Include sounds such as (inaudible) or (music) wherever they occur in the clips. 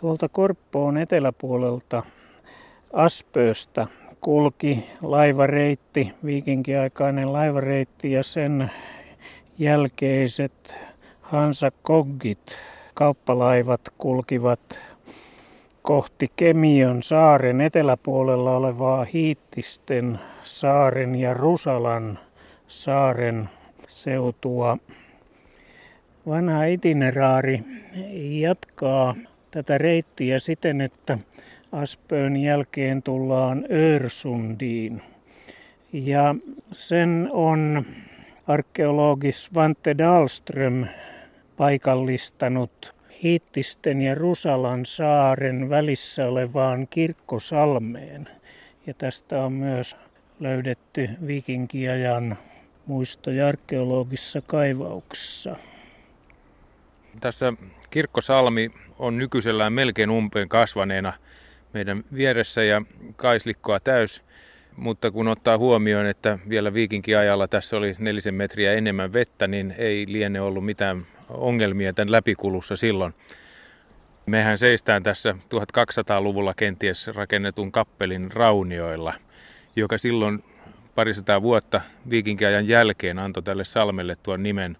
Tuolta Korppoon eteläpuolelta Aspööstä kulki laivareitti, viikinkiaikainen laivareitti ja sen jälkeiset Hansa Koggit, kauppalaivat kulkivat kohti Kemion saaren eteläpuolella olevaa Hiittisten saaren ja Rusalan saaren seutua. Vanha itineraari jatkaa tätä reittiä siten, että Aspöön jälkeen tullaan Örsundiin. Ja sen on arkeologis Vante Dahlström paikallistanut Hiittisten ja Rusalan saaren välissä olevaan Kirkkosalmeen. Ja tästä on myös löydetty vikinkiajan muistoja arkeologisissa kaivauksissa. Tässä Kirkkosalmi on nykyisellään melkein umpeen kasvaneena meidän vieressä ja kaislikkoa täys. Mutta kun ottaa huomioon, että vielä viikinkiajalla tässä oli nelisen metriä enemmän vettä, niin ei liene ollut mitään ongelmia tämän läpikulussa silloin. Mehän seistään tässä 1200-luvulla kenties rakennetun kappelin raunioilla, joka silloin parisataa vuotta viikinkiajan jälkeen antoi tälle salmelle tuon nimen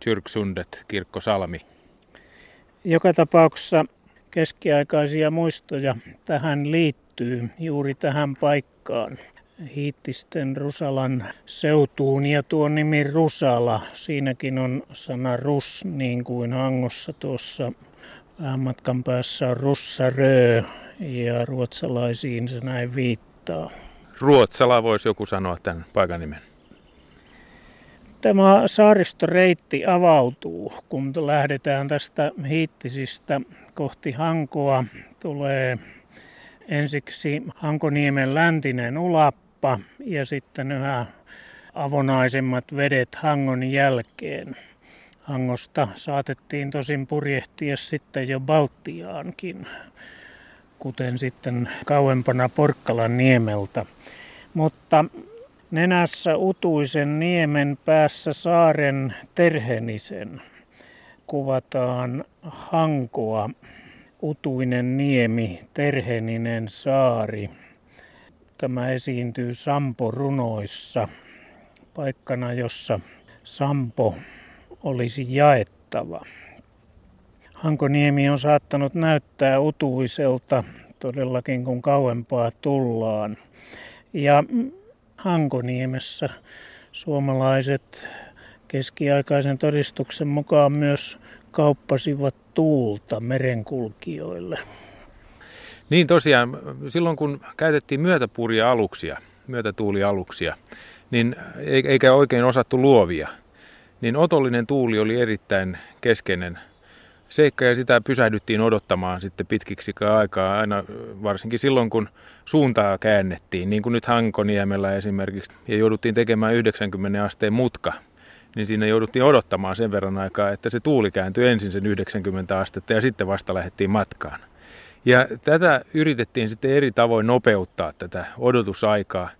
Tyrksundet, kirkkosalmi. Joka tapauksessa keskiaikaisia muistoja tähän liittyy juuri tähän paikkaan. Hiittisten Rusalan seutuun ja tuo nimi Rusala, siinäkin on sana rus niin kuin Hangossa tuossa vähän matkan päässä on Russarö ja ruotsalaisiin se näin viittaa. Ruotsala voisi joku sanoa tämän paikan nimen. Tämä saaristoreitti avautuu, kun lähdetään tästä Hiittisistä kohti Hankoa. Tulee ensiksi Hankoniemen läntinen ulappa ja sitten yhä avonaisemmat vedet Hangon jälkeen. Hangosta saatettiin tosin purjehtia sitten jo Baltiaankin, kuten sitten kauempana Porkkalan niemeltä. Mutta nenässä utuisen niemen päässä saaren terhenisen kuvataan hankoa, utuinen niemi, terheninen saari. Tämä esiintyy Sampo-runoissa, paikkana jossa Sampo olisi jaettava. Hankoniemi on saattanut näyttää utuiselta todellakin kun kauempaa tullaan. Ja Hankoniemessä suomalaiset keskiaikaisen todistuksen mukaan myös kauppasivat tuulta merenkulkijoille. Niin tosiaan, silloin kun käytettiin myötäpuria aluksia, myötätuulialuksia, niin eikä oikein osattu luovia, niin otollinen tuuli oli erittäin keskeinen seikka ja sitä pysähdyttiin odottamaan sitten pitkiksi aikaa, aina varsinkin silloin kun suuntaa käännettiin, niin kuin nyt Hankoniemellä esimerkiksi, ja jouduttiin tekemään 90 asteen mutka, niin siinä jouduttiin odottamaan sen verran aikaa, että se tuuli kääntyi ensin sen 90 astetta ja sitten vasta lähdettiin matkaan. Ja tätä yritettiin sitten eri tavoin nopeuttaa tätä odotusaikaa.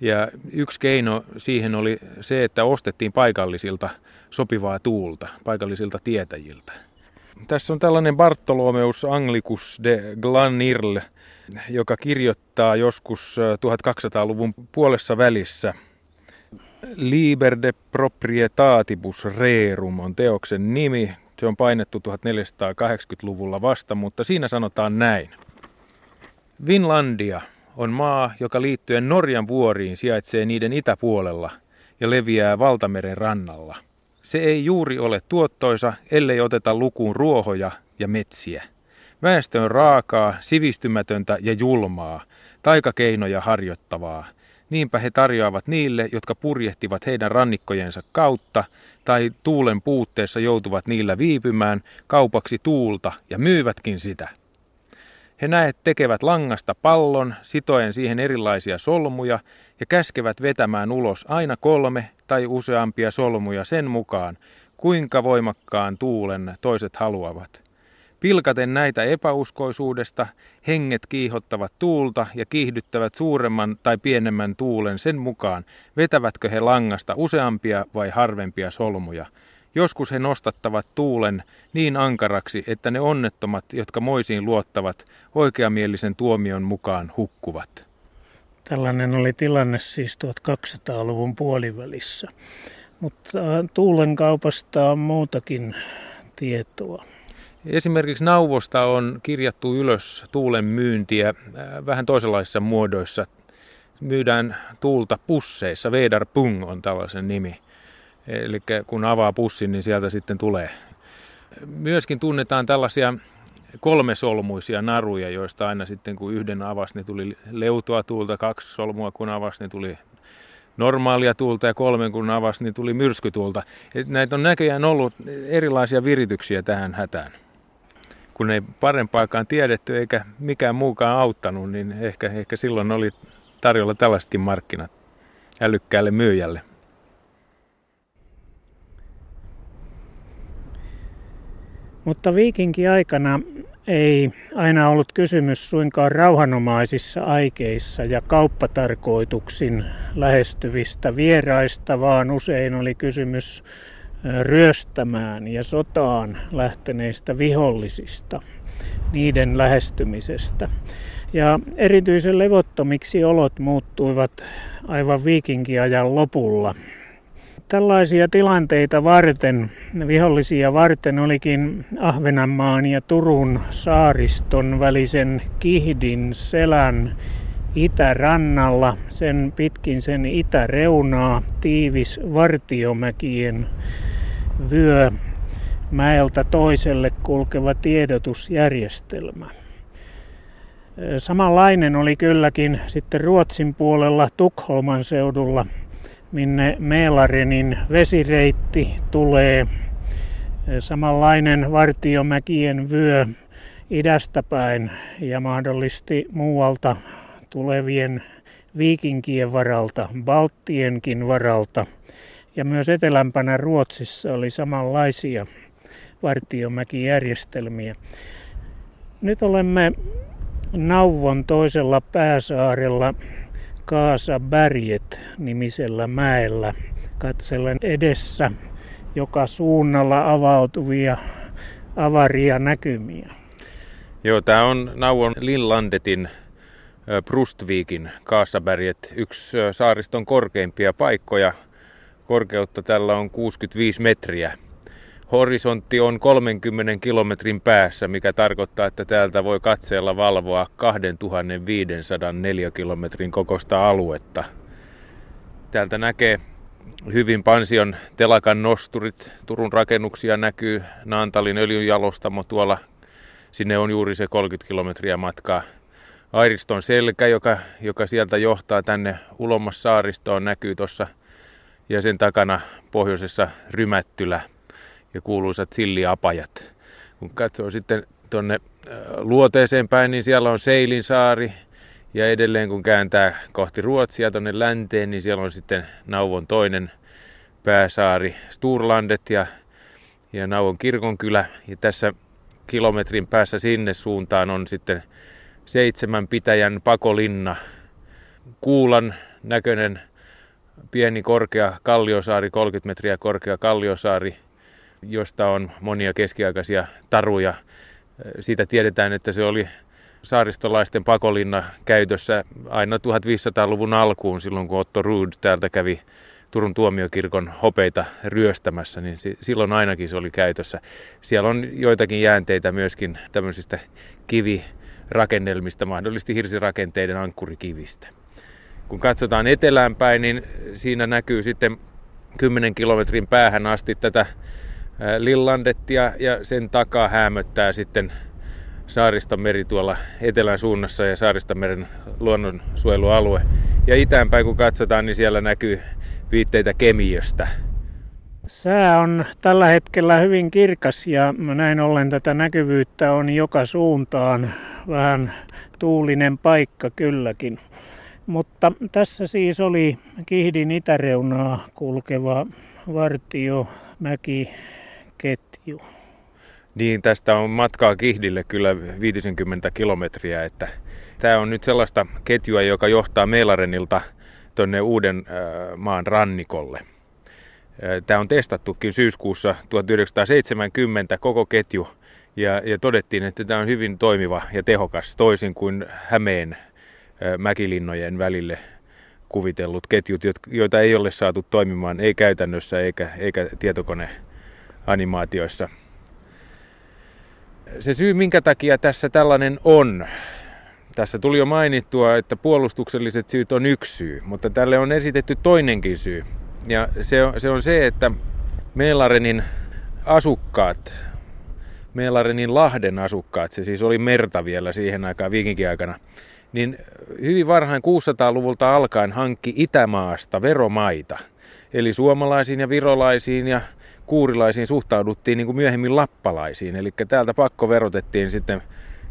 Ja yksi keino siihen oli se, että ostettiin paikallisilta sopivaa tuulta, paikallisilta tietäjiltä. Tässä on tällainen Bartolomeus Anglicus de Glanirle, joka kirjoittaa joskus 1200-luvun puolessa välissä. Liber de proprietatibus rerum on teoksen nimi. Se on painettu 1480-luvulla vasta, mutta siinä sanotaan näin. Vinlandia on maa, joka liittyen Norjan vuoriin sijaitsee niiden itäpuolella ja leviää Valtameren rannalla – se ei juuri ole tuottoisa, ellei oteta lukuun ruohoja ja metsiä. Väestö on raakaa, sivistymätöntä ja julmaa, taikakeinoja harjoittavaa. Niinpä he tarjoavat niille, jotka purjehtivat heidän rannikkojensa kautta tai tuulen puutteessa joutuvat niillä viipymään kaupaksi tuulta ja myyvätkin sitä. He näet tekevät langasta pallon, sitoen siihen erilaisia solmuja ja käskevät vetämään ulos aina kolme tai useampia solmuja sen mukaan, kuinka voimakkaan tuulen toiset haluavat. Pilkaten näitä epäuskoisuudesta, henget kiihottavat tuulta ja kiihdyttävät suuremman tai pienemmän tuulen sen mukaan, vetävätkö he langasta useampia vai harvempia solmuja, Joskus he nostattavat tuulen niin ankaraksi, että ne onnettomat, jotka moisiin luottavat, oikeamielisen tuomion mukaan hukkuvat. Tällainen oli tilanne siis 1200-luvun puolivälissä. Mutta tuulen kaupasta on muutakin tietoa. Esimerkiksi Nauvosta on kirjattu ylös tuulen myyntiä äh, vähän toisenlaisissa muodoissa. Myydään tuulta pusseissa, Vedar Pung on tällaisen nimi. Eli kun avaa pussin, niin sieltä sitten tulee. Myöskin tunnetaan tällaisia kolmesolmuisia naruja, joista aina sitten kun yhden avasi, niin tuli leutoa tuulta, kaksi solmua kun avasi, niin tuli normaalia tuulta ja kolmen kun avasi, niin tuli myrskytuulta. Et näitä on näköjään ollut erilaisia virityksiä tähän hätään. Kun ei parempaakaan tiedetty eikä mikään muukaan auttanut, niin ehkä, ehkä silloin oli tarjolla tällaisetkin markkinat älykkäälle myyjälle. Mutta viikinkin aikana ei aina ollut kysymys suinkaan rauhanomaisissa aikeissa ja kauppatarkoituksin lähestyvistä vieraista, vaan usein oli kysymys ryöstämään ja sotaan lähteneistä vihollisista, niiden lähestymisestä. Ja erityisen levottomiksi olot muuttuivat aivan viikinkiajan lopulla Tällaisia tilanteita varten, vihollisia varten olikin Ahvenanmaan ja Turun saariston välisen Kihdin selän itärannalla, sen pitkin sen itäreunaa, tiivis vartiomäkien vyö mäeltä toiselle kulkeva tiedotusjärjestelmä. Samanlainen oli kylläkin sitten Ruotsin puolella Tukholman seudulla – minne Meelarenin vesireitti tulee. Samanlainen Vartiomäkien vyö idästä päin ja mahdollisesti muualta tulevien viikinkien varalta, Baltienkin varalta. Ja myös etelämpänä Ruotsissa oli samanlaisia vartiomäkijärjestelmiä. Nyt olemme Nauvon toisella pääsaarella Kaasa Berget nimisellä mäellä katsellen edessä joka suunnalla avautuvia avaria näkymiä. Joo, tämä on Nauon Linlandetin Brustvikin Kaasaberget, yksi saariston korkeimpia paikkoja. Korkeutta tällä on 65 metriä. Horisontti on 30 kilometrin päässä, mikä tarkoittaa, että täältä voi katseella valvoa 2504 kilometrin kokosta aluetta. Täältä näkee hyvin pansion telakan nosturit. Turun rakennuksia näkyy. Naantalin öljynjalostamo tuolla. Sinne on juuri se 30 kilometriä matkaa. Airiston selkä, joka, joka sieltä johtaa tänne Ulommas saaristoon, näkyy tuossa. Ja sen takana pohjoisessa Rymättylä ja kuuluisat silliapajat. Kun katsoo sitten tuonne luoteeseen päin, niin siellä on Seilinsaari. Ja edelleen kun kääntää kohti Ruotsia tuonne länteen, niin siellä on sitten Nauvon toinen pääsaari Sturlandet ja, ja Nauvon kirkonkylä. Ja tässä kilometrin päässä sinne suuntaan on sitten seitsemän pitäjän pakolinna. Kuulan näköinen pieni korkea kalliosaari, 30 metriä korkea kalliosaari, josta on monia keskiaikaisia taruja. Siitä tiedetään, että se oli saaristolaisten pakolinna käytössä aina 1500-luvun alkuun, silloin kun Otto Ruud täältä kävi Turun tuomiokirkon hopeita ryöstämässä, niin silloin ainakin se oli käytössä. Siellä on joitakin jäänteitä myöskin tämmöisistä kivirakennelmista, mahdollisesti hirsirakenteiden ankkurikivistä. Kun katsotaan etelään päin, niin siinä näkyy sitten 10 kilometrin päähän asti tätä Lillandettia ja sen takaa hämöttää sitten Saaristomeri tuolla etelän suunnassa ja Saaristomeren luonnonsuojelualue. Ja itäänpäin kun katsotaan, niin siellä näkyy viitteitä Kemiöstä. Sää on tällä hetkellä hyvin kirkas ja näin ollen tätä näkyvyyttä on joka suuntaan. Vähän tuulinen paikka kylläkin. Mutta tässä siis oli Kihdin itäreunaa kulkeva vartiomäki ketju. Niin, tästä on matkaa Kihdille kyllä 50 kilometriä, että tämä on nyt sellaista ketjua, joka johtaa Melarenilta tuonne uuden maan rannikolle. Tämä on testattukin syyskuussa 1970 koko ketju ja, ja todettiin, että tämä on hyvin toimiva ja tehokas toisin kuin Hämeen mäkilinnojen välille kuvitellut ketjut, joita ei ole saatu toimimaan ei käytännössä eikä, eikä tietokoneanimaatioissa. Se syy, minkä takia tässä tällainen on, tässä tuli jo mainittua, että puolustukselliset syyt on yksi syy, mutta tälle on esitetty toinenkin syy. Ja se on se, on se että Melarenin asukkaat, Melarenin Lahden asukkaat, se siis oli merta vielä siihen aikaan viikinkiaikana, aikana, niin hyvin varhain 600-luvulta alkaen hankki Itämaasta veromaita. Eli suomalaisiin ja virolaisiin ja kuurilaisiin suhtauduttiin niin kuin myöhemmin lappalaisiin. Eli täältä pakko verotettiin sitten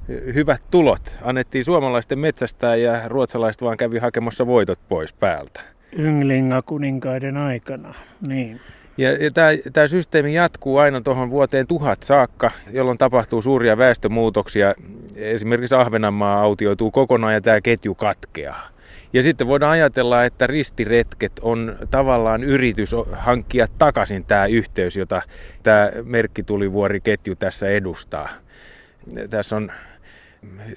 hyvät tulot. Annettiin suomalaisten metsästää ja ruotsalaiset vaan kävi hakemassa voitot pois päältä. Ynglinga kuninkaiden aikana, niin. Ja, ja tämä systeemi jatkuu aina tuohon vuoteen tuhat saakka, jolloin tapahtuu suuria väestömuutoksia. Esimerkiksi Ahvenanmaa autioituu kokonaan ja tämä ketju katkeaa. Ja sitten voidaan ajatella, että ristiretket on tavallaan yritys hankkia takaisin tämä yhteys, jota tämä merkkitulivuoriketju tässä edustaa. Tässä on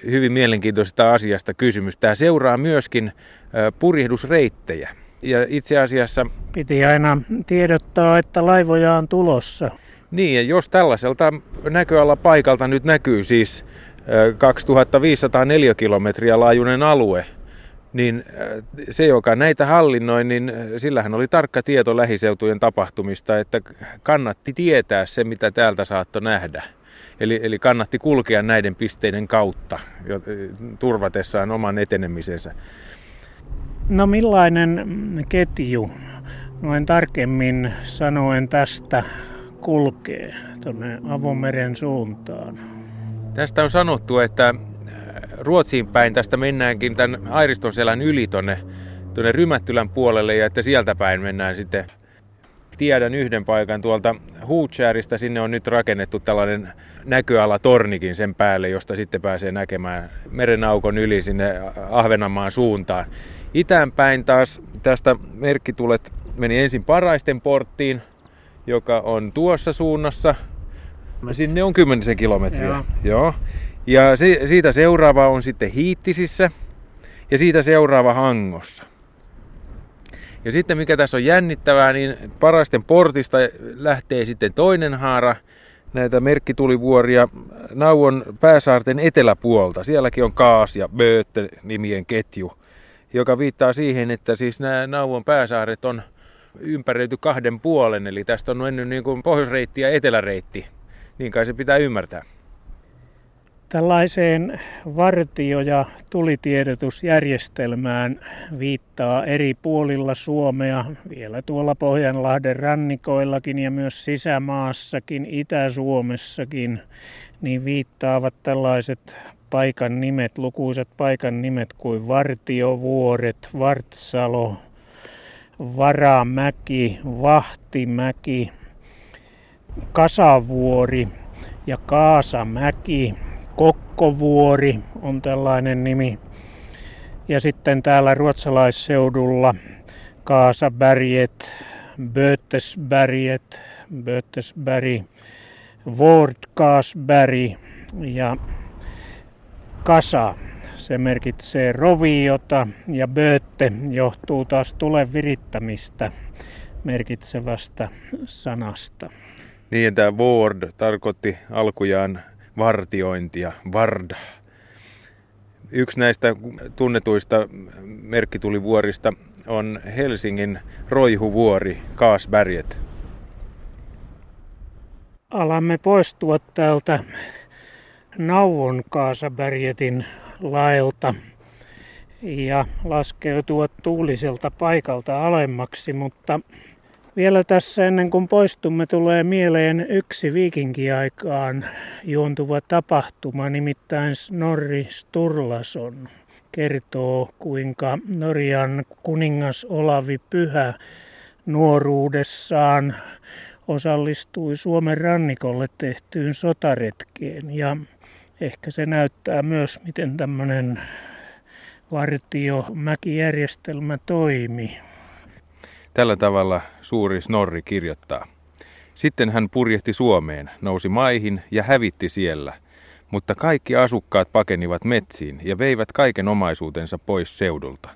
hyvin mielenkiintoisesta asiasta kysymys. Tämä seuraa myöskin purjehdusreittejä. Ja itse asiassa... Piti aina tiedottaa, että laivoja on tulossa. Niin, ja jos tällaiselta näköala paikalta nyt näkyy siis 2504 kilometriä laajuinen alue, niin se, joka näitä hallinnoi, niin sillähän oli tarkka tieto lähiseutujen tapahtumista, että kannatti tietää se, mitä täältä saattoi nähdä. Eli, eli kannatti kulkea näiden pisteiden kautta turvatessaan oman etenemisensä. No millainen ketju noin tarkemmin sanoen tästä kulkee tuonne Avomeren suuntaan? Tästä on sanottu, että äh, Ruotsiin päin tästä mennäänkin tämän Airiston selän yli tuonne, tuonne Rymättylän puolelle ja että sieltä päin mennään sitten tiedän yhden paikan tuolta Huutschäristä. Sinne on nyt rakennettu tällainen näköalatornikin sen päälle, josta sitten pääsee näkemään merenaukon yli sinne Ahvenanmaan suuntaan. Itäänpäin taas tästä merkkitulet meni ensin Paraisten porttiin, joka on tuossa suunnassa. Sinne on kymmenisen kilometriä. Joo. Joo. Ja se, siitä seuraava on sitten Hiittisissä ja siitä seuraava Hangossa. Ja sitten mikä tässä on jännittävää, niin Paraisten portista lähtee sitten toinen haara näitä merkkitulivuoria Nauon pääsaarten eteläpuolta. Sielläkin on Kaas ja Böötte nimien ketju joka viittaa siihen, että siis nämä Nauvon pääsaaret on ympäröity kahden puolen, eli tästä on mennyt niin kuin pohjoisreitti ja eteläreitti. Niin kai se pitää ymmärtää. Tällaiseen vartio- ja tulitiedotusjärjestelmään viittaa eri puolilla Suomea, vielä tuolla Pohjanlahden rannikoillakin ja myös sisämaassakin, Itä-Suomessakin, niin viittaavat tällaiset paikan nimet, lukuisat paikan nimet kuin Vartiovuoret, Vartsalo, Varamäki, Vahtimäki, Kasavuori ja Kaasamäki. Kokkovuori on tällainen nimi. Ja sitten täällä ruotsalaisseudulla Kaasaberget, Bötesberget, Bötesberg, Vordkasberg ja kasa. Se merkitsee roviota ja bötte johtuu taas tulen virittämistä merkitsevästä sanasta. Niin, tämä word tarkoitti alkujaan vartiointia, varda. Yksi näistä tunnetuista merkkitulivuorista on Helsingin roihuvuori Kaasberget. Alamme poistua täältä Nauvon Kaasabergetin laelta ja laskeutua tuuliselta paikalta alemmaksi, mutta vielä tässä ennen kuin poistumme tulee mieleen yksi viikinkiaikaan juontuva tapahtuma, nimittäin Snorri Sturlason kertoo, kuinka Norjan kuningas Olavi Pyhä nuoruudessaan osallistui Suomen rannikolle tehtyyn sotaretkeen ja ehkä se näyttää myös, miten tämmöinen vartiomäkijärjestelmä toimi. Tällä tavalla suuri Snorri kirjoittaa. Sitten hän purjehti Suomeen, nousi maihin ja hävitti siellä. Mutta kaikki asukkaat pakenivat metsiin ja veivät kaiken omaisuutensa pois seudulta.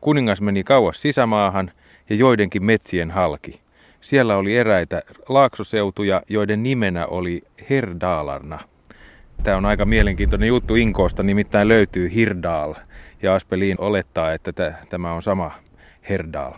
Kuningas meni kauas sisämaahan ja joidenkin metsien halki. Siellä oli eräitä laaksoseutuja, joiden nimenä oli Herdalarna. Tämä on aika mielenkiintoinen juttu Inkoosta, nimittäin löytyy Hirdal. Ja Aspelin olettaa, että tämä on sama Herdal.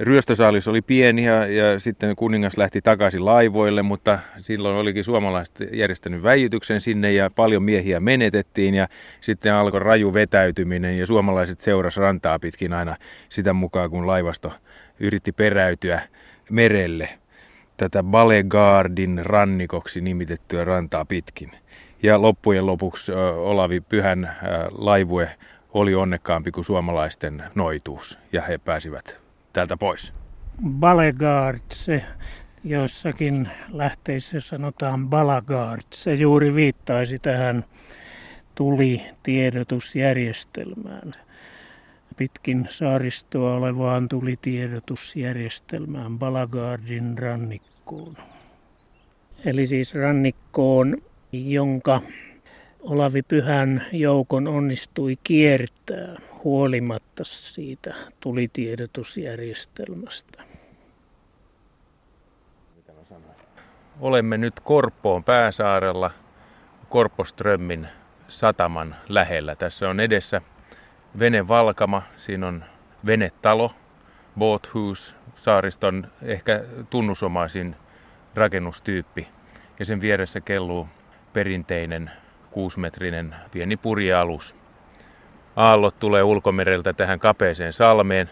Ryöstösaalis oli pieni ja, ja sitten kuningas lähti takaisin laivoille, mutta silloin olikin suomalaiset järjestänyt väijytyksen sinne ja paljon miehiä menetettiin ja sitten alkoi raju vetäytyminen ja suomalaiset seuras rantaa pitkin aina sitä mukaan, kun laivasto yritti peräytyä merelle tätä Balegardin rannikoksi nimitettyä rantaa pitkin. Ja loppujen lopuksi Olavi Pyhän laivue oli onnekkaampi kuin suomalaisten noituus ja he pääsivät täältä pois. Balegard, se joissakin lähteissä sanotaan Balagard, se juuri viittaisi tähän tulitiedotusjärjestelmään. Pitkin saaristoa olevaan tulitiedotusjärjestelmään Balagardin rannikkoon. Eli siis rannikkoon, jonka Olavi Pyhän joukon onnistui kiertää huolimatta siitä tulitiedotusjärjestelmästä. Olemme nyt Korppoon pääsaarella Korpoströmmin sataman lähellä. Tässä on edessä venevalkama, siinä on venetalo, boathouse, saariston ehkä tunnusomaisin rakennustyyppi. Ja sen vieressä kelluu perinteinen kuusimetrinen pieni purjealus. Aallot tulee ulkomereltä tähän kapeeseen salmeen.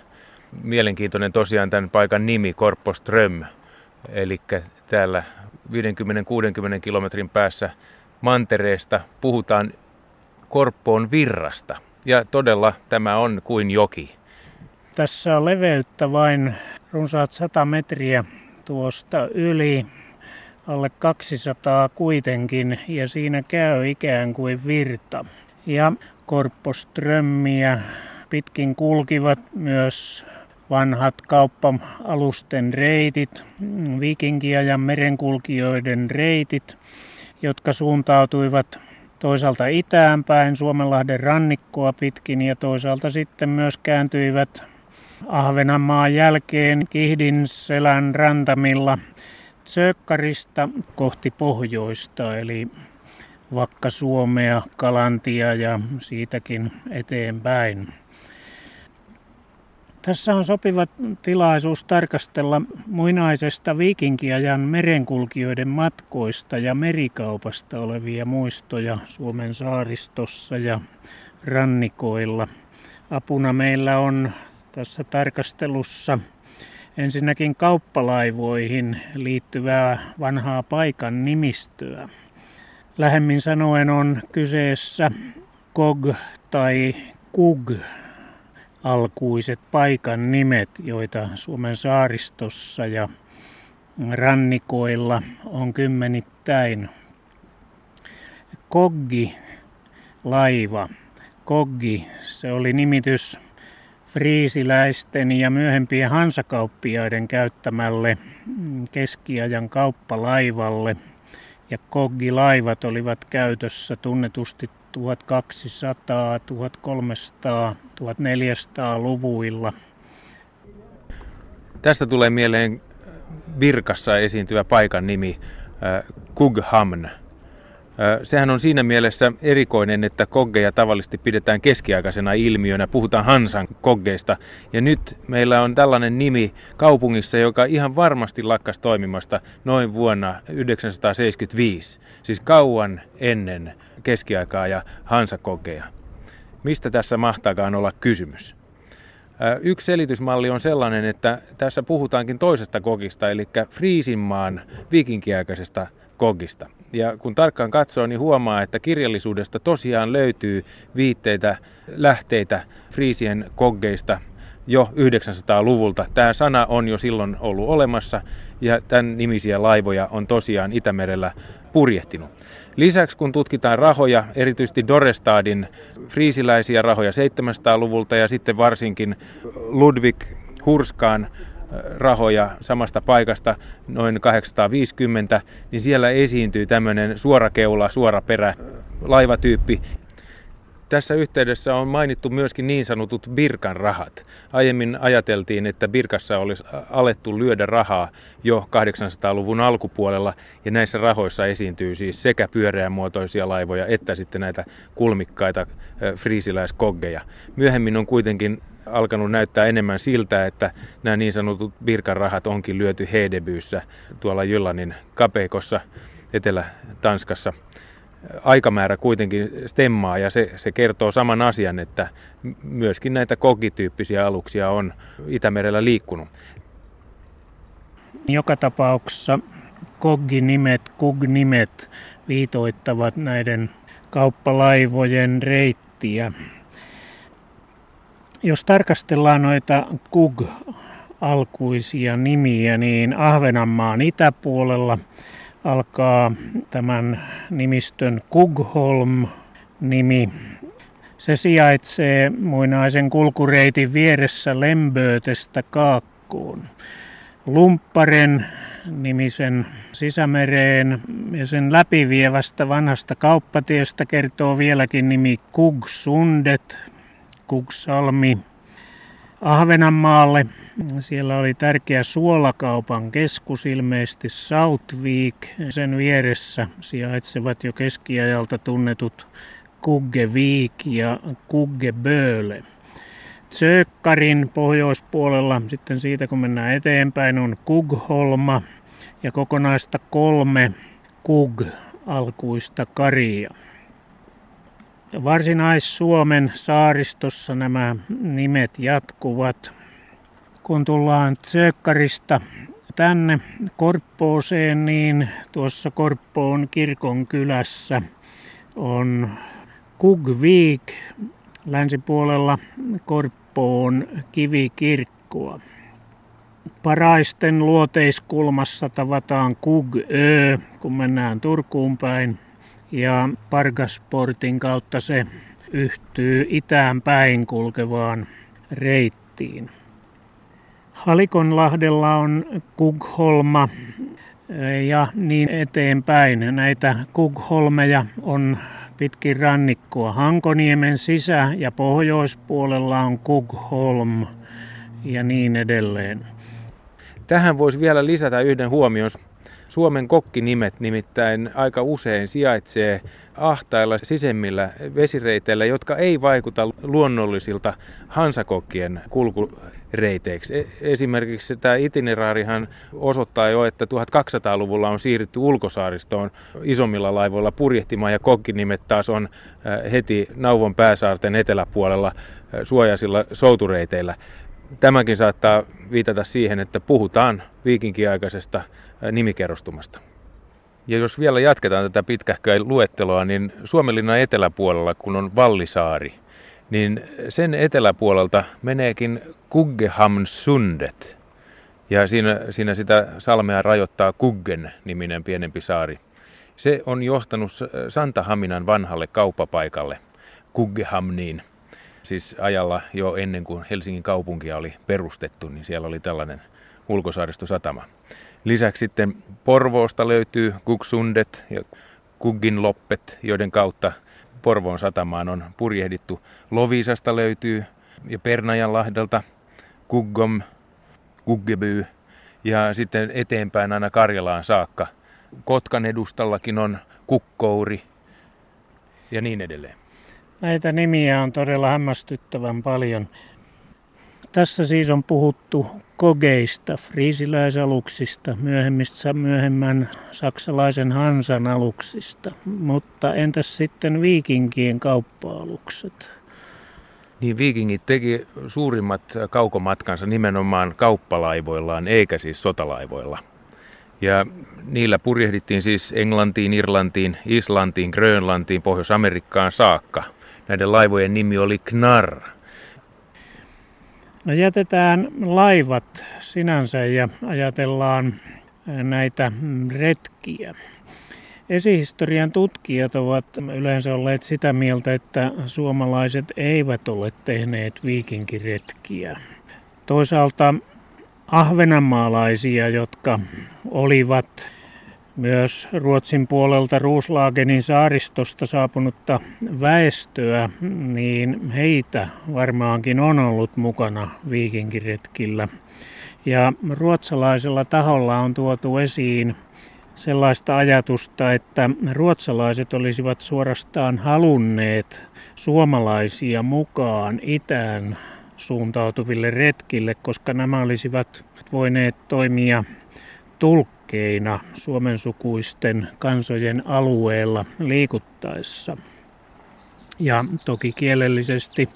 Mielenkiintoinen tosiaan tämän paikan nimi, Korpoström. Eli täällä 50-60 kilometrin päässä mantereesta puhutaan Korppoon virrasta. Ja todella tämä on kuin joki. Tässä on leveyttä vain runsaat 100 metriä tuosta yli alle 200 kuitenkin ja siinä käy ikään kuin virta. Ja Korppoströmmiä pitkin kulkivat myös vanhat kauppa-alusten reitit, vikinkiajan merenkulkijoiden reitit, jotka suuntautuivat toisaalta itään päin Suomenlahden rannikkoa pitkin ja toisaalta sitten myös kääntyivät Ahvenanmaan jälkeen Kihdin selän rantamilla Sökkarista kohti pohjoista, eli Vakka-Suomea, Kalantia ja siitäkin eteenpäin. Tässä on sopiva tilaisuus tarkastella muinaisesta viikinkiajan merenkulkijoiden matkoista ja merikaupasta olevia muistoja Suomen saaristossa ja rannikoilla. Apuna meillä on tässä tarkastelussa ensinnäkin kauppalaivoihin liittyvää vanhaa paikan nimistöä. Lähemmin sanoen on kyseessä Kog tai Kug alkuiset paikan nimet, joita Suomen saaristossa ja rannikoilla on kymmenittäin. Koggi laiva. Koggi, se oli nimitys friisiläisten ja myöhempien hansakauppiaiden käyttämälle keskiajan kauppalaivalle. Ja koggilaivat olivat käytössä tunnetusti 1200, 1300, 1400-luvuilla. Tästä tulee mieleen Virkassa esiintyvä paikan nimi äh, Kughamn. Sehän on siinä mielessä erikoinen, että koggeja tavallisesti pidetään keskiaikaisena ilmiönä. Puhutaan Hansan koggeista. Ja nyt meillä on tällainen nimi kaupungissa, joka ihan varmasti lakkas toimimasta noin vuonna 1975. Siis kauan ennen keskiaikaa ja Hansa-koggeja. Mistä tässä mahtaakaan olla kysymys? Yksi selitysmalli on sellainen, että tässä puhutaankin toisesta kogista, eli Friisinmaan viikinkiaikaisesta kogista. Ja kun tarkkaan katsoo, niin huomaa, että kirjallisuudesta tosiaan löytyy viitteitä, lähteitä Friisien koggeista jo 900-luvulta. Tämä sana on jo silloin ollut olemassa ja tämän nimisiä laivoja on tosiaan Itämerellä purjehtinut. Lisäksi kun tutkitaan rahoja, erityisesti Dorestadin friisiläisiä rahoja 700-luvulta ja sitten varsinkin Ludwig Hurskaan rahoja samasta paikasta, noin 850, niin siellä esiintyy tämmöinen suorakeula, suoraperä laivatyyppi, tässä yhteydessä on mainittu myöskin niin sanotut Birkan rahat. Aiemmin ajateltiin, että Birkassa olisi alettu lyödä rahaa jo 800-luvun alkupuolella, ja näissä rahoissa esiintyy siis sekä pyöreämuotoisia laivoja että sitten näitä kulmikkaita friisiläiskoggeja. Myöhemmin on kuitenkin alkanut näyttää enemmän siltä, että nämä niin sanotut Birkan rahat onkin lyöty Hedebyyssä tuolla Jyllanin kapeikossa Etelä-Tanskassa aikamäärä kuitenkin stemmaa ja se, se kertoo saman asian, että myöskin näitä kogityyppisiä aluksia on Itämerellä liikkunut. Joka tapauksessa kogginimet, kugnimet viitoittavat näiden kauppalaivojen reittiä. Jos tarkastellaan noita kug-alkuisia nimiä, niin Ahvenanmaan itäpuolella – alkaa tämän nimistön Kugholm-nimi. Se sijaitsee muinaisen kulkureitin vieressä Lemböötestä Kaakkuun. Lumpparen nimisen sisämereen ja sen läpivievästä vanhasta kauppatiestä kertoo vieläkin nimi Kugsundet, Kugsalmi. Ahvenanmaalle siellä oli tärkeä suolakaupan keskus, ilmeisesti Southweek. Sen vieressä sijaitsevat jo keskiajalta tunnetut Kuggevik ja Kuggeböle. Tsökkarin pohjoispuolella, sitten siitä kun mennään eteenpäin, on Kugholma ja kokonaista kolme Kug-alkuista karia. Varsinais-Suomen saaristossa nämä nimet jatkuvat kun tullaan Tsekkarista tänne Korppooseen, niin tuossa Korppoon kirkon kylässä on Kugviik, länsipuolella Korppoon kivikirkkoa. Paraisten luoteiskulmassa tavataan Kugö, kun mennään Turkuun päin, ja Pargasportin kautta se yhtyy itään päin kulkevaan reittiin. Halikonlahdella on Kugholma ja niin eteenpäin. Näitä Kugholmeja on pitkin rannikkoa. Hankoniemen sisä- ja pohjoispuolella on Kugholm ja niin edelleen. Tähän voisi vielä lisätä yhden huomion. Suomen kokkinimet nimittäin aika usein sijaitsee ahtailla sisemmillä vesireiteillä, jotka ei vaikuta luonnollisilta hansakokkien kulkureiteiksi. E, esimerkiksi tämä itineraarihan osoittaa jo, että 1200-luvulla on siirrytty ulkosaaristoon isommilla laivoilla purjehtimaan ja kokkinimet taas on heti Nauvon pääsaarten eteläpuolella suojaisilla soutureiteillä. Tämäkin saattaa viitata siihen, että puhutaan viikinkiaikaisesta nimikerrostumasta. Ja jos vielä jatketaan tätä pitkähköä luetteloa, niin Suomenlinnan eteläpuolella, kun on Vallisaari, niin sen eteläpuolelta meneekin Kuggehamnsundet. Ja siinä, siinä sitä salmea rajoittaa Kuggen-niminen pienempi saari. Se on johtanut Santahaminan vanhalle kauppapaikalle, Kuggehamniin. Siis ajalla jo ennen kuin Helsingin kaupunkia oli perustettu, niin siellä oli tällainen ulkosaaristosatama. Lisäksi sitten Porvoosta löytyy Kuksundet ja Kugginloppet, joiden kautta Porvoon satamaan on purjehdittu. Lovisasta löytyy ja Pernajanlahdelta Kuggom, Kuggeby ja sitten eteenpäin aina Karjalaan saakka. Kotkan edustallakin on Kukkouri ja niin edelleen. Näitä nimiä on todella hämmästyttävän paljon. Tässä siis on puhuttu kogeista, friisiläisaluksista, myöhemmistä, myöhemmän saksalaisen Hansan aluksista. Mutta entäs sitten viikinkien kauppa-alukset? Niin viikingit teki suurimmat kaukomatkansa nimenomaan kauppalaivoillaan, eikä siis sotalaivoilla. Ja niillä purjehdittiin siis Englantiin, Irlantiin, Islantiin, Grönlantiin, Pohjois-Amerikkaan saakka. Näiden laivojen nimi oli Knarr. No jätetään laivat sinänsä ja ajatellaan näitä retkiä. Esihistorian tutkijat ovat yleensä olleet sitä mieltä, että suomalaiset eivät ole tehneet viikinkiretkiä. Toisaalta ahvenanmaalaisia, jotka olivat myös Ruotsin puolelta Ruuslaagenin saaristosta saapunutta väestöä, niin heitä varmaankin on ollut mukana viikinkiretkillä. Ja ruotsalaisella taholla on tuotu esiin sellaista ajatusta, että ruotsalaiset olisivat suorastaan halunneet suomalaisia mukaan itään suuntautuville retkille, koska nämä olisivat voineet toimia tulkkeina suomen sukuisten kansojen alueella liikuttaessa. Ja toki kielellisesti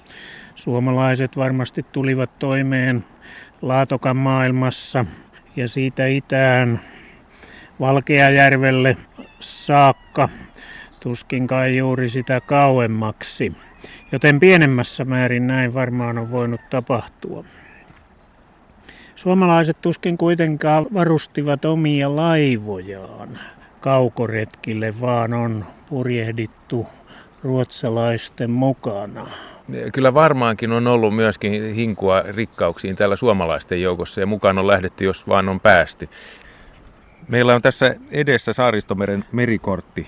suomalaiset varmasti tulivat toimeen Laatokan maailmassa ja siitä itään Valkeajärvelle saakka, tuskin kai juuri sitä kauemmaksi, joten pienemmässä määrin näin varmaan on voinut tapahtua. Suomalaiset tuskin kuitenkaan varustivat omia laivojaan kaukoretkille, vaan on purjehdittu ruotsalaisten mukana. Kyllä varmaankin on ollut myöskin hinkua rikkauksiin täällä suomalaisten joukossa ja mukaan on lähdetty, jos vaan on päästy. Meillä on tässä edessä Saaristomeren merikortti.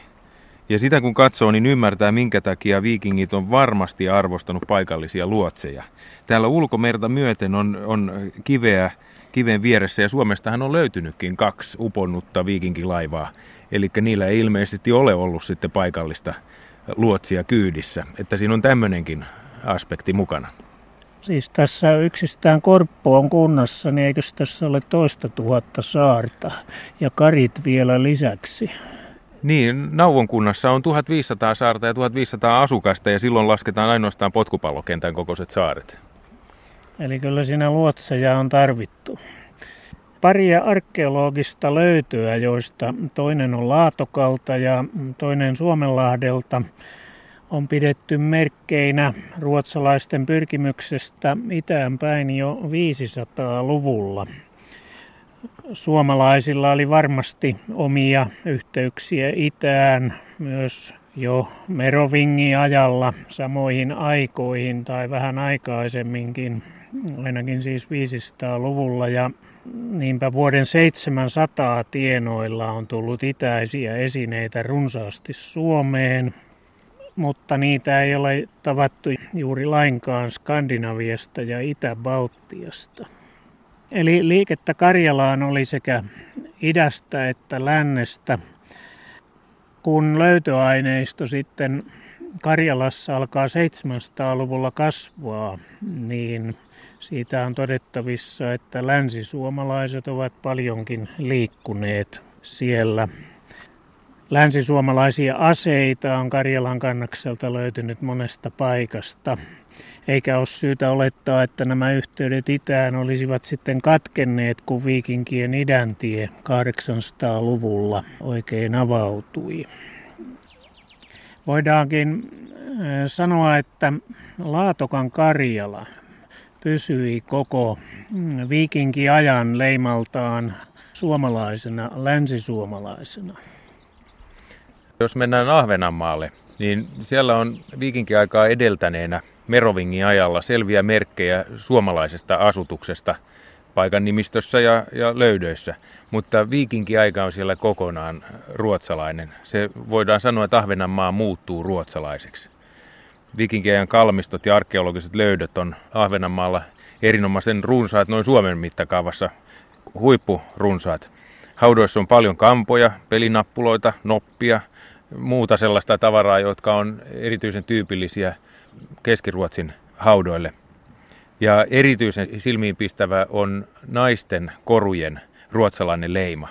Ja sitä kun katsoo, niin ymmärtää, minkä takia viikingit on varmasti arvostanut paikallisia luotseja. Täällä ulkomerta myöten on, on kiveä kiven vieressä ja Suomestahan on löytynytkin kaksi uponnutta viikinkilaivaa. Eli niillä ei ilmeisesti ole ollut sitten paikallista luotsia kyydissä. Että siinä on tämmöinenkin aspekti mukana. Siis tässä yksistään Korppo on kunnassa, niin eikö tässä ole toista tuhatta saarta ja karit vielä lisäksi? Niin, Nauvon kunnassa on 1500 saarta ja 1500 asukasta ja silloin lasketaan ainoastaan potkupallokentän kokoiset saaret. Eli kyllä siinä luotseja on tarvittu. Paria arkeologista löytöä, joista toinen on Laatokalta ja toinen Suomenlahdelta, on pidetty merkkeinä ruotsalaisten pyrkimyksestä itään päin jo 500-luvulla. Suomalaisilla oli varmasti omia yhteyksiä itään myös jo Merovingi-ajalla samoihin aikoihin tai vähän aikaisemminkin, ainakin siis 500-luvulla. Ja niinpä vuoden 700 tienoilla on tullut itäisiä esineitä runsaasti Suomeen – mutta niitä ei ole tavattu juuri lainkaan Skandinaviasta ja Itä-Baltiasta. Eli liikettä Karjalaan oli sekä idästä että lännestä. Kun löytöaineisto sitten Karjalassa alkaa 700-luvulla kasvaa, niin siitä on todettavissa, että länsisuomalaiset ovat paljonkin liikkuneet siellä Länsisuomalaisia aseita on Karjalan kannakselta löytynyt monesta paikasta, eikä ole syytä olettaa, että nämä yhteydet itään olisivat sitten katkenneet, kun viikinkien idäntie 800-luvulla oikein avautui. Voidaankin äh, sanoa, että Laatokan Karjala pysyi koko mm, viikinkiajan leimaltaan suomalaisena, länsisuomalaisena. Jos mennään Ahvenanmaalle, niin siellä on viikinkiaikaa edeltäneenä Merovingin ajalla selviä merkkejä suomalaisesta asutuksesta paikan nimistössä ja, ja löydöissä. Mutta viikinkiaika on siellä kokonaan ruotsalainen. Se voidaan sanoa, että Ahvenanmaa muuttuu ruotsalaiseksi. Viikinkiajan kalmistot ja arkeologiset löydöt on Ahvenanmaalla erinomaisen runsaat noin Suomen mittakaavassa huippurunsaat. Haudoissa on paljon kampoja, pelinappuloita, noppia, muuta sellaista tavaraa, jotka on erityisen tyypillisiä Keski-Ruotsin haudoille. Ja erityisen silmiinpistävä on naisten korujen ruotsalainen leima.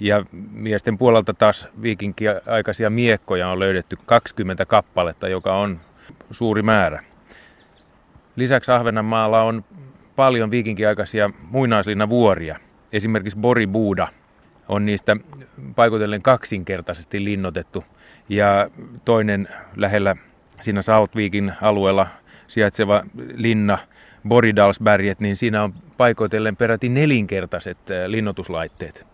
Ja miesten puolelta taas viikinkiaikaisia miekkoja on löydetty 20 kappaletta, joka on suuri määrä. Lisäksi Ahvenanmaalla on paljon viikinkiaikaisia muinaislinnavuoria. Esimerkiksi Boribuuda on niistä paikotellen kaksinkertaisesti linnotettu. Ja toinen lähellä siinä Southvikin alueella sijaitseva linna Boridalsberget, niin siinä on paikoitellen peräti nelinkertaiset linnoituslaitteet.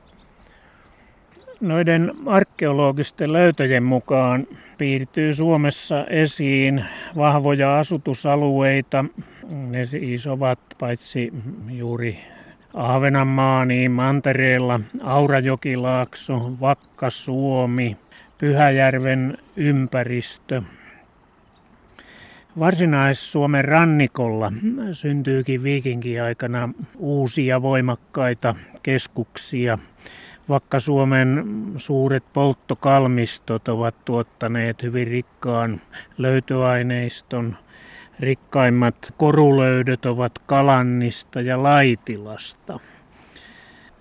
Noiden arkeologisten löytöjen mukaan piirtyy Suomessa esiin vahvoja asutusalueita. Ne siis ovat paitsi juuri Ahvenanmaa, niin Mantereella Aurajokilaakso, Vakka-Suomi, Pyhäjärven ympäristö. Varsinais-Suomen rannikolla syntyykin viikinkiaikana uusia voimakkaita keskuksia – vaikka Suomen suuret polttokalmistot ovat tuottaneet hyvin rikkaan löytöaineiston, rikkaimmat korulöydöt ovat Kalannista ja Laitilasta.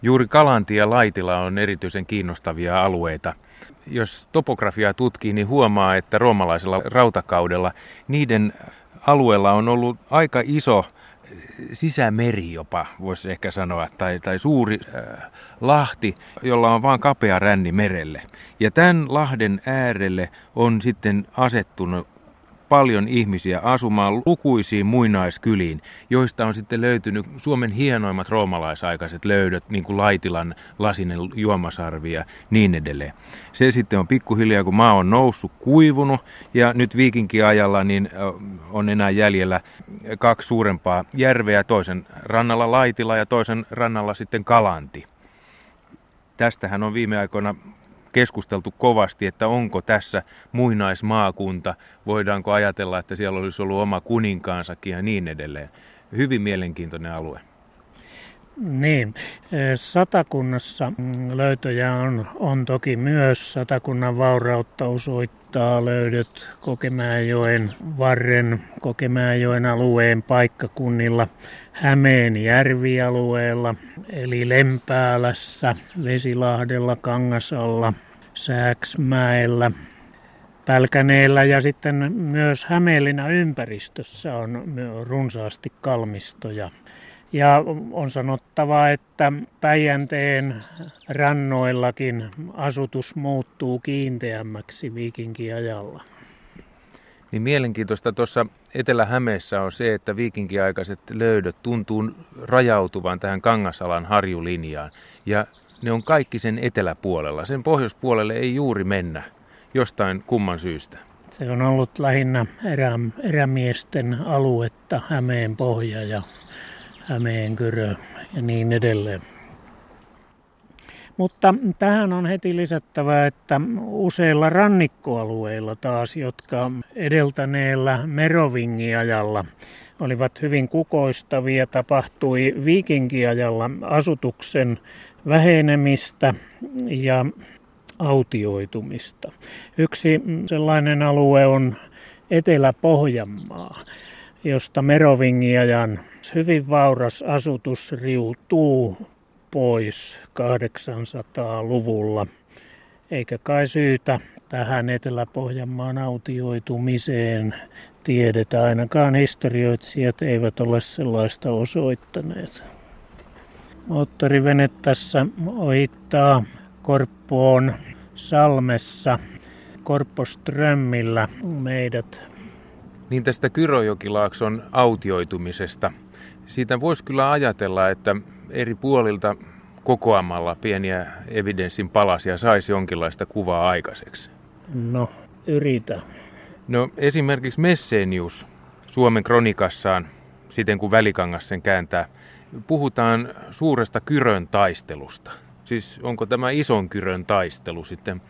Juuri Kalanti ja Laitila on erityisen kiinnostavia alueita. Jos topografiaa tutkii, niin huomaa, että roomalaisella rautakaudella niiden alueella on ollut aika iso sisämeri jopa, voisi ehkä sanoa, tai, tai suuri äh, lahti, jolla on vain kapea ränni merelle. Ja tämän lahden äärelle on sitten asettunut paljon ihmisiä asumaan lukuisiin muinaiskyliin, joista on sitten löytynyt Suomen hienoimmat roomalaisaikaiset löydöt, niin kuin Laitilan lasinen juomasarvi ja niin edelleen. Se sitten on pikkuhiljaa, kun maa on noussut, kuivunut ja nyt viikinkiajalla niin on enää jäljellä kaksi suurempaa järveä, toisen rannalla Laitila ja toisen rannalla sitten Kalanti. Tästähän on viime aikoina keskusteltu kovasti, että onko tässä muinaismaakunta, voidaanko ajatella, että siellä olisi ollut oma kuninkaansakin ja niin edelleen. Hyvin mielenkiintoinen alue. Niin, satakunnassa löytöjä on, on toki myös. Satakunnan vaurautta osoittaa löydöt Kokemäenjoen varren, Kokemäenjoen alueen paikkakunnilla, Hämeen järvialueella, eli Lempäälässä, Vesilahdella, Kangasalla, Sääksmäellä, Pälkäneellä ja sitten myös Hämeenlinnan ympäristössä on runsaasti kalmistoja. Ja on sanottava, että Päijänteen rannoillakin asutus muuttuu kiinteämmäksi viikinkiajalla. Niin mielenkiintoista tuossa Etelä-Hämeessä on se, että viikinkiaikaiset löydöt tuntuu rajautuvan tähän Kangasalan harjulinjaan. Ja ne on kaikki sen eteläpuolella. Sen pohjoispuolelle ei juuri mennä jostain kumman syystä. Se on ollut lähinnä erä, erämiesten aluetta, Hämeen pohja ja Hämeenkyrö ja niin edelleen. Mutta tähän on heti lisättävä, että useilla rannikkoalueilla taas, jotka edeltäneellä Merovingiajalla olivat hyvin kukoistavia, tapahtui viikinkiajalla asutuksen vähenemistä ja autioitumista. Yksi sellainen alue on Etelä-Pohjanmaa, josta Merovingiajan hyvin vauras asutus riutuu pois 800-luvulla. Eikä kai syytä tähän Etelä-Pohjanmaan autioitumiseen tiedetä. Ainakaan historioitsijat eivät ole sellaista osoittaneet. Moottorivene tässä ohittaa Korppoon Salmessa Korppoströmmillä meidät. Niin tästä Kyrojokilaakson autioitumisesta. Siitä voisi kyllä ajatella, että eri puolilta kokoamalla pieniä evidenssin palasia saisi jonkinlaista kuvaa aikaiseksi. No, yritä. No esimerkiksi Messenius Suomen kronikassaan, siten kuin Välikangas sen kääntää, puhutaan suuresta Kyrön taistelusta. Siis onko tämä ison Kyrön taistelu sitten,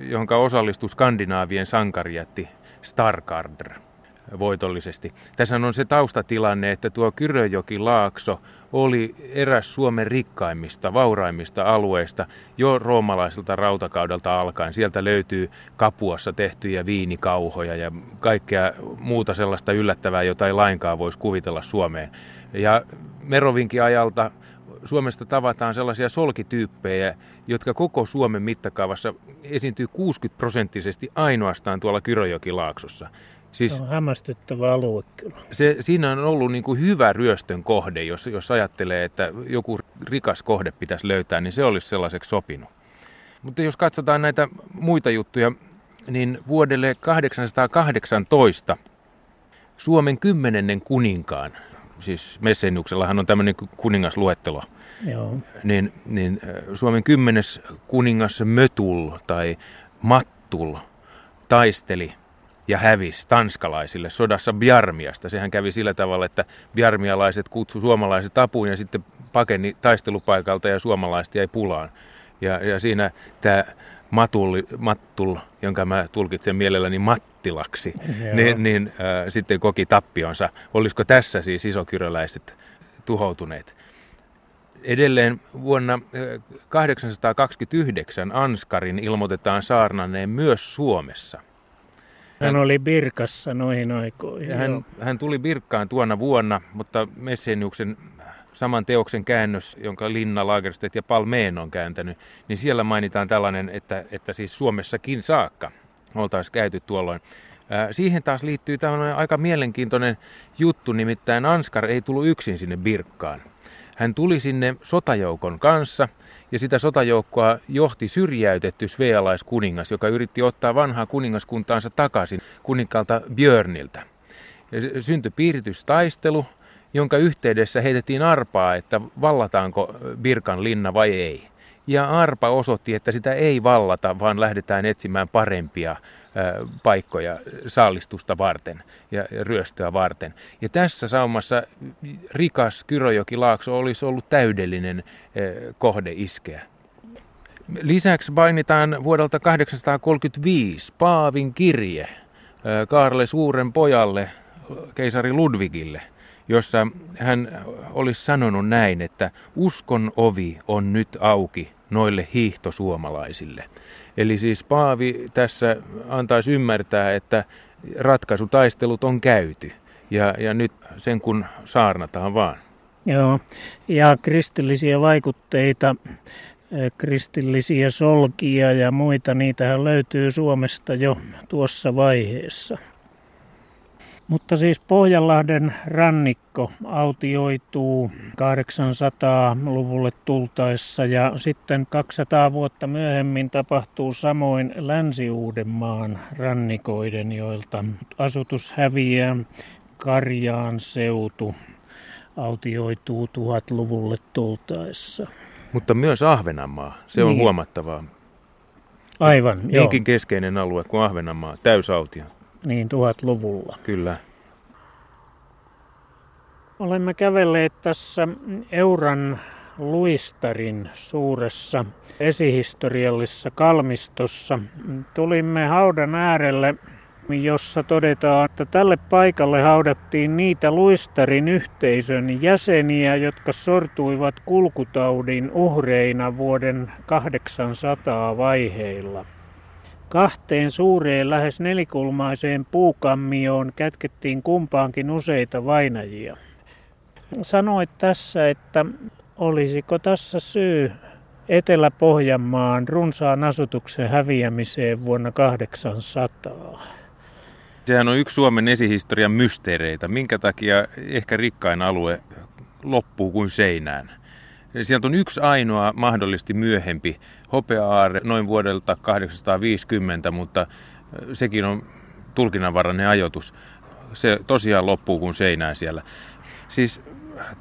jonka osallistui Skandinaavien sankarijätti Starkardr voitollisesti. Tässä on se taustatilanne, että tuo Kyröjoki Laakso oli eräs Suomen rikkaimmista, vauraimmista alueista jo roomalaiselta rautakaudelta alkaen. Sieltä löytyy Kapuassa tehtyjä viinikauhoja ja kaikkea muuta sellaista yllättävää, jota ei lainkaan voisi kuvitella Suomeen. Ja Merovinkin ajalta Suomesta tavataan sellaisia solkityyppejä, jotka koko Suomen mittakaavassa esiintyy 60 prosenttisesti ainoastaan tuolla Kyrojokilaaksossa. Siis, se on hämmästyttävä alue kyllä. Se, siinä on ollut niin kuin hyvä ryöstön kohde, jos, jos ajattelee, että joku rikas kohde pitäisi löytää, niin se olisi sellaiseksi sopinut. Mutta jos katsotaan näitä muita juttuja, niin vuodelle 818 Suomen kymmenennen kuninkaan siis Messeniuksellahan on tämmöinen kuningasluettelo, Joo. niin, niin Suomen kymmenes kuningas Mötul tai Mattul taisteli ja hävisi tanskalaisille sodassa Bjarmiasta. Sehän kävi sillä tavalla, että bjarmialaiset kutsu suomalaiset apuun ja sitten pakeni taistelupaikalta ja suomalaiset jäi pulaan. Ja, ja siinä tämä Matul, Mattul, jonka mä tulkitsen mielelläni Mattilaksi, niin, niin äh, sitten koki tappionsa. Olisiko tässä siis isokyröläiset tuhoutuneet? Edelleen vuonna 829 Anskarin ilmoitetaan saarnanneen myös Suomessa. Hän oli Birkassa noihin aikoihin. Hän, hän tuli Birkkaan tuona vuonna, mutta Messeniuksen saman teoksen käännös, jonka Linna Lagerstedt ja Palmeen on kääntänyt, niin siellä mainitaan tällainen, että, että siis Suomessakin saakka oltaisiin käyty tuolloin. Siihen taas liittyy tämmöinen aika mielenkiintoinen juttu, nimittäin Anskar ei tullut yksin sinne Birkkaan. Hän tuli sinne sotajoukon kanssa ja sitä sotajoukkoa johti syrjäytetty svealaiskuningas, joka yritti ottaa vanhaa kuningaskuntaansa takaisin kuninkaalta Björniltä. Syntyi piiritystaistelu, jonka yhteydessä heitettiin arpaa, että vallataanko Birkan linna vai ei. Ja arpa osoitti, että sitä ei vallata, vaan lähdetään etsimään parempia paikkoja saalistusta varten ja ryöstöä varten. Ja tässä saumassa rikas Kyrojoki-laakso olisi ollut täydellinen kohde iskeä. Lisäksi mainitaan vuodelta 835 Paavin kirje Kaarle Suuren pojalle, keisari Ludvigille, jossa hän olisi sanonut näin, että uskon ovi on nyt auki noille hiihtosuomalaisille. Eli siis Paavi tässä antaisi ymmärtää, että ratkaisutaistelut on käyty ja, ja nyt sen kun saarnataan vaan. Joo, ja kristillisiä vaikutteita, eh, kristillisiä solkia ja muita, niitähän löytyy Suomesta jo tuossa vaiheessa. Mutta siis Pohjanlahden rannikko autioituu 800-luvulle tultaessa ja sitten 200 vuotta myöhemmin tapahtuu samoin Länsi-Uudenmaan rannikoiden, joilta asutus häviää. Karjaan seutu autioituu 1000-luvulle tultaessa. Mutta myös Ahvenanmaa, se on niin. huomattavaa. Aivan, Niinkin joo. keskeinen alue kuin Ahvenanmaa, täysautio niin tuhatluvulla. Kyllä. Olemme kävelleet tässä Euran luistarin suuressa esihistoriallisessa kalmistossa. Tulimme haudan äärelle, jossa todetaan, että tälle paikalle haudattiin niitä luistarin yhteisön jäseniä, jotka sortuivat kulkutaudin uhreina vuoden 800 vaiheilla. Kahteen suureen lähes nelikulmaiseen puukammioon kätkettiin kumpaankin useita vainajia. Sanoit tässä, että olisiko tässä syy Etelä-Pohjanmaan runsaan asutuksen häviämiseen vuonna 800? Sehän on yksi Suomen esihistorian mysteereitä. Minkä takia ehkä rikkain alue loppuu kuin seinään? Sieltä on yksi ainoa mahdollisesti myöhempi hopea noin vuodelta 850, mutta sekin on tulkinnanvarainen ajoitus. Se tosiaan loppuu kuin seinään siellä. Siis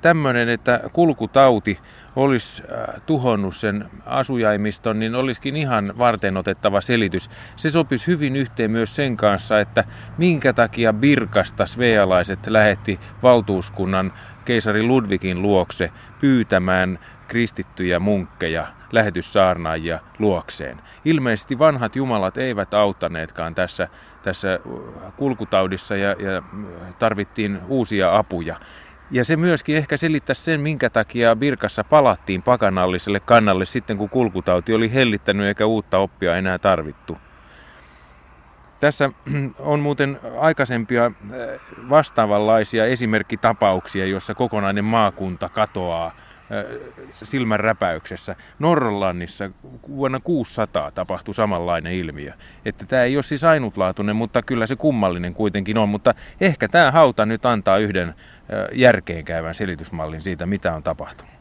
tämmöinen, että kulkutauti olisi tuhonnut sen asujaimiston, niin olisikin ihan varten otettava selitys. Se sopisi hyvin yhteen myös sen kanssa, että minkä takia Birkasta svealaiset lähetti valtuuskunnan keisari Ludvigin luokse pyytämään kristittyjä munkkeja, lähetyssaarnaajia luokseen. Ilmeisesti vanhat jumalat eivät auttaneetkaan tässä, tässä kulkutaudissa ja, ja tarvittiin uusia apuja. Ja se myöskin ehkä selittää sen, minkä takia Birkassa palattiin pakanalliselle kannalle sitten, kun kulkutauti oli hellittänyt eikä uutta oppia enää tarvittu. Tässä (clears throat) on muuten aikaisempia äh, vastaavanlaisia esimerkkitapauksia, jossa kokonainen maakunta katoaa äh, silmän räpäyksessä. Norrlannissa vuonna 600 tapahtui samanlainen ilmiö. Että tämä ei ole siis ainutlaatuinen, mutta kyllä se kummallinen kuitenkin on. Mutta ehkä tämä hauta nyt antaa yhden äh, järkeenkäyvän selitysmallin siitä, mitä on tapahtunut.